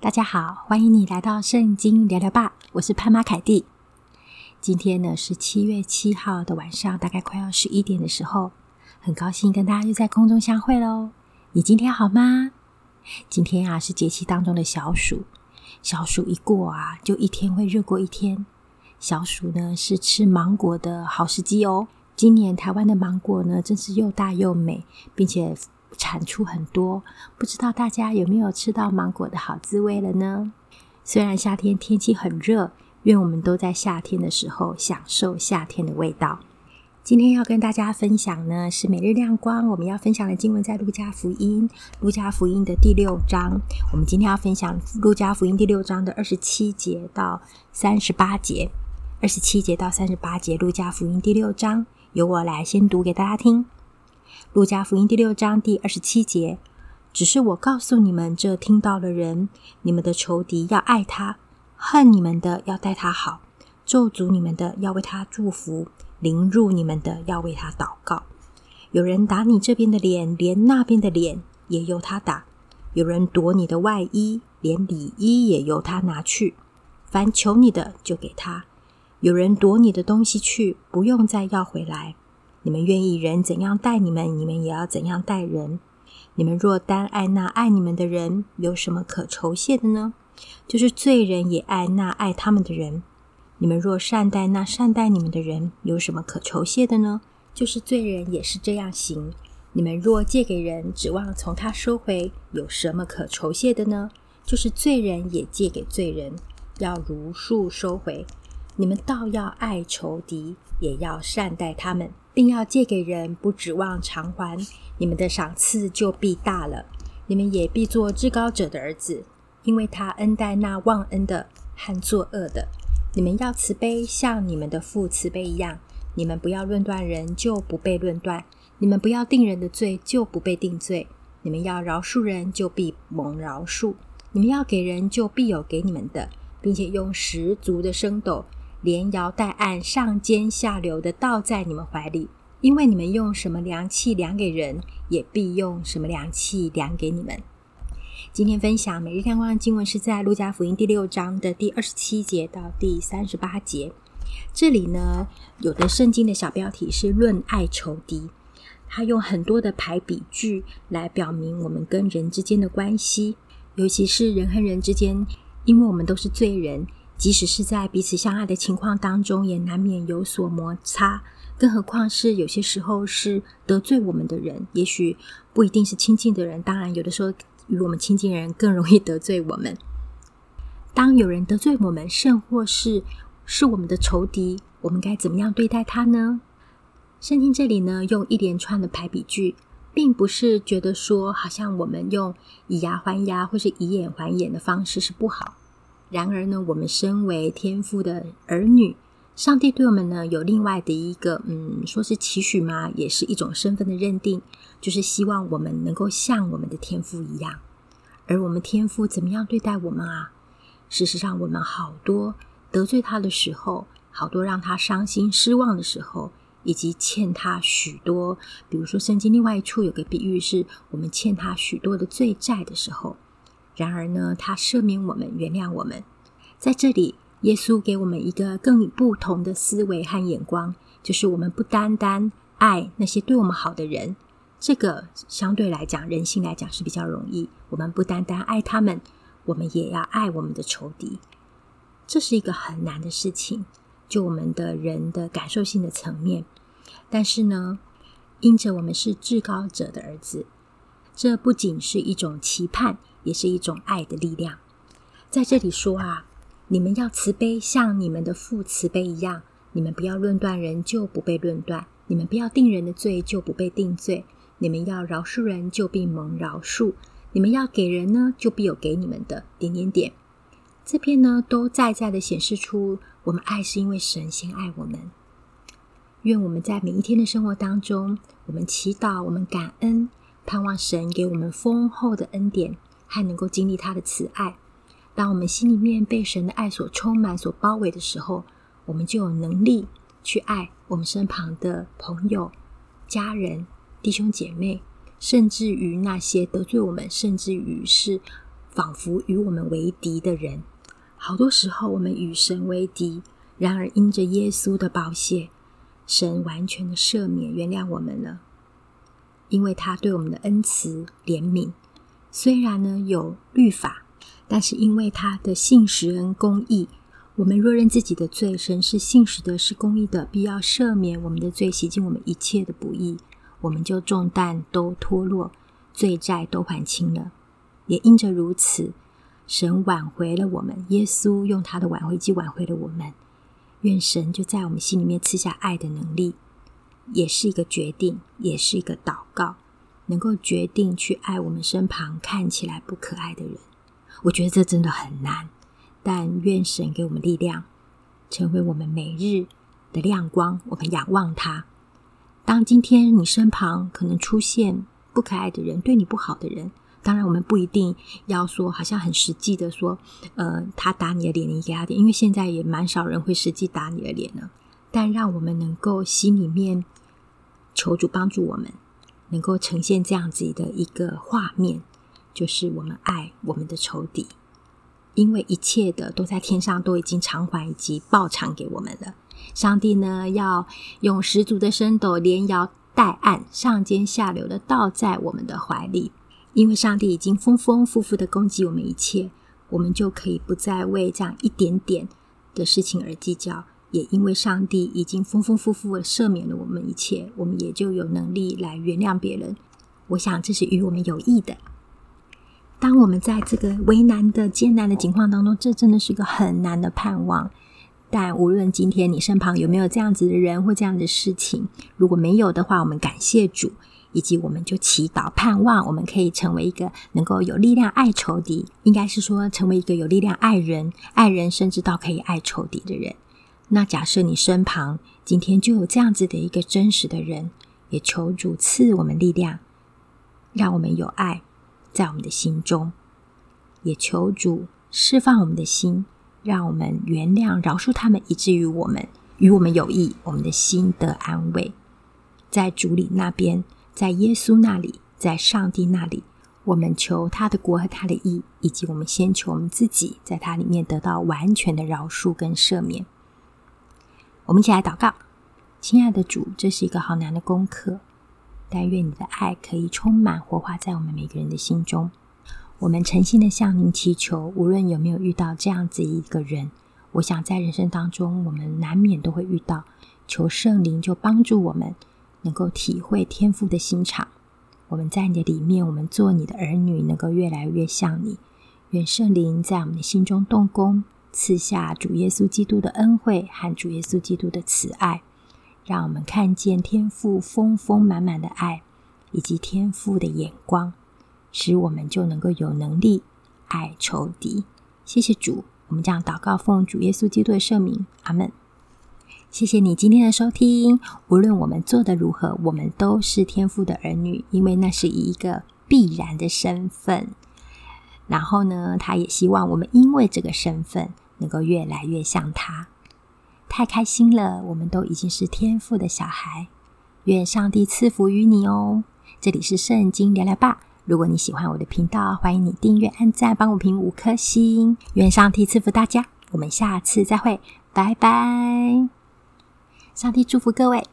大家好，欢迎你来到圣经聊聊吧，我是潘妈凯蒂。今天呢是七月七号的晚上，大概快要十一点的时候，很高兴跟大家又在空中相会喽。你今天好吗？今天啊是节气当中的小暑，小暑一过啊，就一天会热过一天。小暑呢是吃芒果的好时机哦。今年台湾的芒果呢真是又大又美，并且。产出很多，不知道大家有没有吃到芒果的好滋味了呢？虽然夏天天气很热，愿我们都在夏天的时候享受夏天的味道。今天要跟大家分享呢是每日亮光，我们要分享的经文在路加福音，路加福音的第六章。我们今天要分享路加福音第六章的二十七节到三十八节，二十七节到三十八节，路加福音第六章，由我来先读给大家听。路加福音第六章第二十七节，只是我告诉你们，这听到的人，你们的仇敌要爱他，恨你们的要待他好，咒诅你们的要为他祝福，凌辱你们的要为他祷告。有人打你这边的脸，连那边的脸也由他打；有人夺你的外衣，连里衣也由他拿去。凡求你的，就给他；有人夺你的东西去，不用再要回来。你们愿意人怎样待你们，你们也要怎样待人。你们若单爱那爱你们的人，有什么可酬谢的呢？就是罪人也爱那爱他们的人。你们若善待那善待你们的人，有什么可酬谢的呢？就是罪人也是这样行。你们若借给人，指望从他收回，有什么可酬谢的呢？就是罪人也借给罪人，要如数收回。你们倒要爱仇敌，也要善待他们。并要借给人，不指望偿还，你们的赏赐就必大了。你们也必做至高者的儿子，因为他恩待那忘恩的和作恶的。你们要慈悲，像你们的父慈悲一样。你们不要论断人，就不被论断；你们不要定人的罪，就不被定罪。你们要饶恕人，就必蒙饶恕；你们要给人，就必有给你们的，并且用十足的升斗。连摇带按，上尖下流的倒在你们怀里，因为你们用什么量器量给人，也必用什么量器量给你们。今天分享每日亮光的经文是在路加福音第六章的第二十七节到第三十八节。这里呢，有的圣经的小标题是“论爱仇敌”，他用很多的排比句来表明我们跟人之间的关系，尤其是人和人之间，因为我们都是罪人。即使是在彼此相爱的情况当中，也难免有所摩擦。更何况是有些时候是得罪我们的人，也许不一定是亲近的人。当然，有的时候与我们亲近的人更容易得罪我们。当有人得罪我们，甚或是是我们的仇敌，我们该怎么样对待他呢？圣经这里呢，用一连串的排比句，并不是觉得说，好像我们用以牙还牙或是以眼还眼的方式是不好。然而呢，我们身为天父的儿女，上帝对我们呢有另外的一个，嗯，说是期许吗？也是一种身份的认定，就是希望我们能够像我们的天父一样。而我们天父怎么样对待我们啊？事实上，我们好多得罪他的时候，好多让他伤心失望的时候，以及欠他许多，比如说圣经另外一处有个比喻，是我们欠他许多的罪债的时候。然而呢，他赦免我们，原谅我们。在这里，耶稣给我们一个更不同的思维和眼光，就是我们不单单爱那些对我们好的人，这个相对来讲，人性来讲是比较容易。我们不单单爱他们，我们也要爱我们的仇敌。这是一个很难的事情，就我们的人的感受性的层面。但是呢，因着我们是至高者的儿子，这不仅是一种期盼。也是一种爱的力量，在这里说啊，你们要慈悲，像你们的父慈悲一样。你们不要论断人，就不被论断；你们不要定人的罪，就不被定罪；你们要饶恕人，就必蒙饶恕；你们要给人呢，就必有给你们的。点点点，这篇呢，都在在的显示出，我们爱是因为神先爱我们。愿我们在每一天的生活当中，我们祈祷，我们感恩，盼望神给我们丰厚的恩典。还能够经历他的慈爱。当我们心里面被神的爱所充满、所包围的时候，我们就有能力去爱我们身旁的朋友、家人、弟兄姐妹，甚至于那些得罪我们，甚至于是仿佛与我们为敌的人。好多时候，我们与神为敌。然而，因着耶稣的宝血，神完全的赦免、原谅我们了。因为他对我们的恩慈、怜悯，虽然呢有律法，但是因为他的信实跟公义，我们若认自己的罪，神是信实的，是公义的，必要赦免我们的罪，洗净我们一切的不义，我们就重担都脱落，罪债都还清了。也因着如此，神挽回了我们，耶稣用他的挽回祭挽回了我们。愿神就在我们心里面赐下爱的能力，也是一个决定，也是一个祷告，能够决定去爱我们身旁看起来不可爱的人。我觉得这真的很难，但愿神给我们力量，成为我们每日的亮光。我们仰望他。当今天你身旁可能出现不可爱的人，对你不好的人。当然，我们不一定要说，好像很实际的说，呃，他打你的脸，你给他点，因为现在也蛮少人会实际打你的脸呢。但让我们能够心里面求主帮助我们，能够呈现这样子的一个画面，就是我们爱我们的仇敌，因为一切的都在天上都已经偿还以及报偿给我们了。上帝呢，要用十足的升斗，连摇带按，上尖下流的倒在我们的怀里。因为上帝已经丰丰富富的供给我们一切，我们就可以不再为这样一点点的事情而计较。也因为上帝已经丰丰富富的赦免了我们一切，我们也就有能力来原谅别人。我想这是与我们有益的。当我们在这个为难的艰难的情况当中，这真的是一个很难的盼望。但无论今天你身旁有没有这样子的人或这样的事情，如果没有的话，我们感谢主。以及我们就祈祷盼望，我们可以成为一个能够有力量爱仇敌，应该是说成为一个有力量爱人、爱人，甚至到可以爱仇敌的人。那假设你身旁今天就有这样子的一个真实的人，也求主赐我们力量，让我们有爱在我们的心中，也求主释放我们的心，让我们原谅、饶恕他们，以至于我们与我们有益，我们的心得安慰，在主里那边。在耶稣那里，在上帝那里，我们求他的国和他的义，以及我们先求我们自己，在他里面得到完全的饶恕跟赦免。我们一起来祷告，亲爱的主，这是一个好难的功课，但愿你的爱可以充满活化在我们每个人的心中。我们诚心的向您祈求，无论有没有遇到这样子一个人，我想在人生当中，我们难免都会遇到，求圣灵就帮助我们。能够体会天父的心肠，我们在你的里面，我们做你的儿女，能够越来越像你。愿圣灵在我们的心中动工，赐下主耶稣基督的恩惠和主耶稣基督的慈爱，让我们看见天父丰丰满满的爱，以及天父的眼光，使我们就能够有能力爱仇敌。谢谢主，我们将祷告奉主耶稣基督的圣名，阿门。谢谢你今天的收听。无论我们做得如何，我们都是天父的儿女，因为那是一个必然的身份。然后呢，他也希望我们因为这个身份能够越来越像他。太开心了，我们都已经是天赋的小孩。愿上帝赐福于你哦。这里是圣经聊聊吧。如果你喜欢我的频道，欢迎你订阅、按赞、帮我评五颗星。愿上帝赐福大家。我们下次再会，拜拜。上帝祝福各位。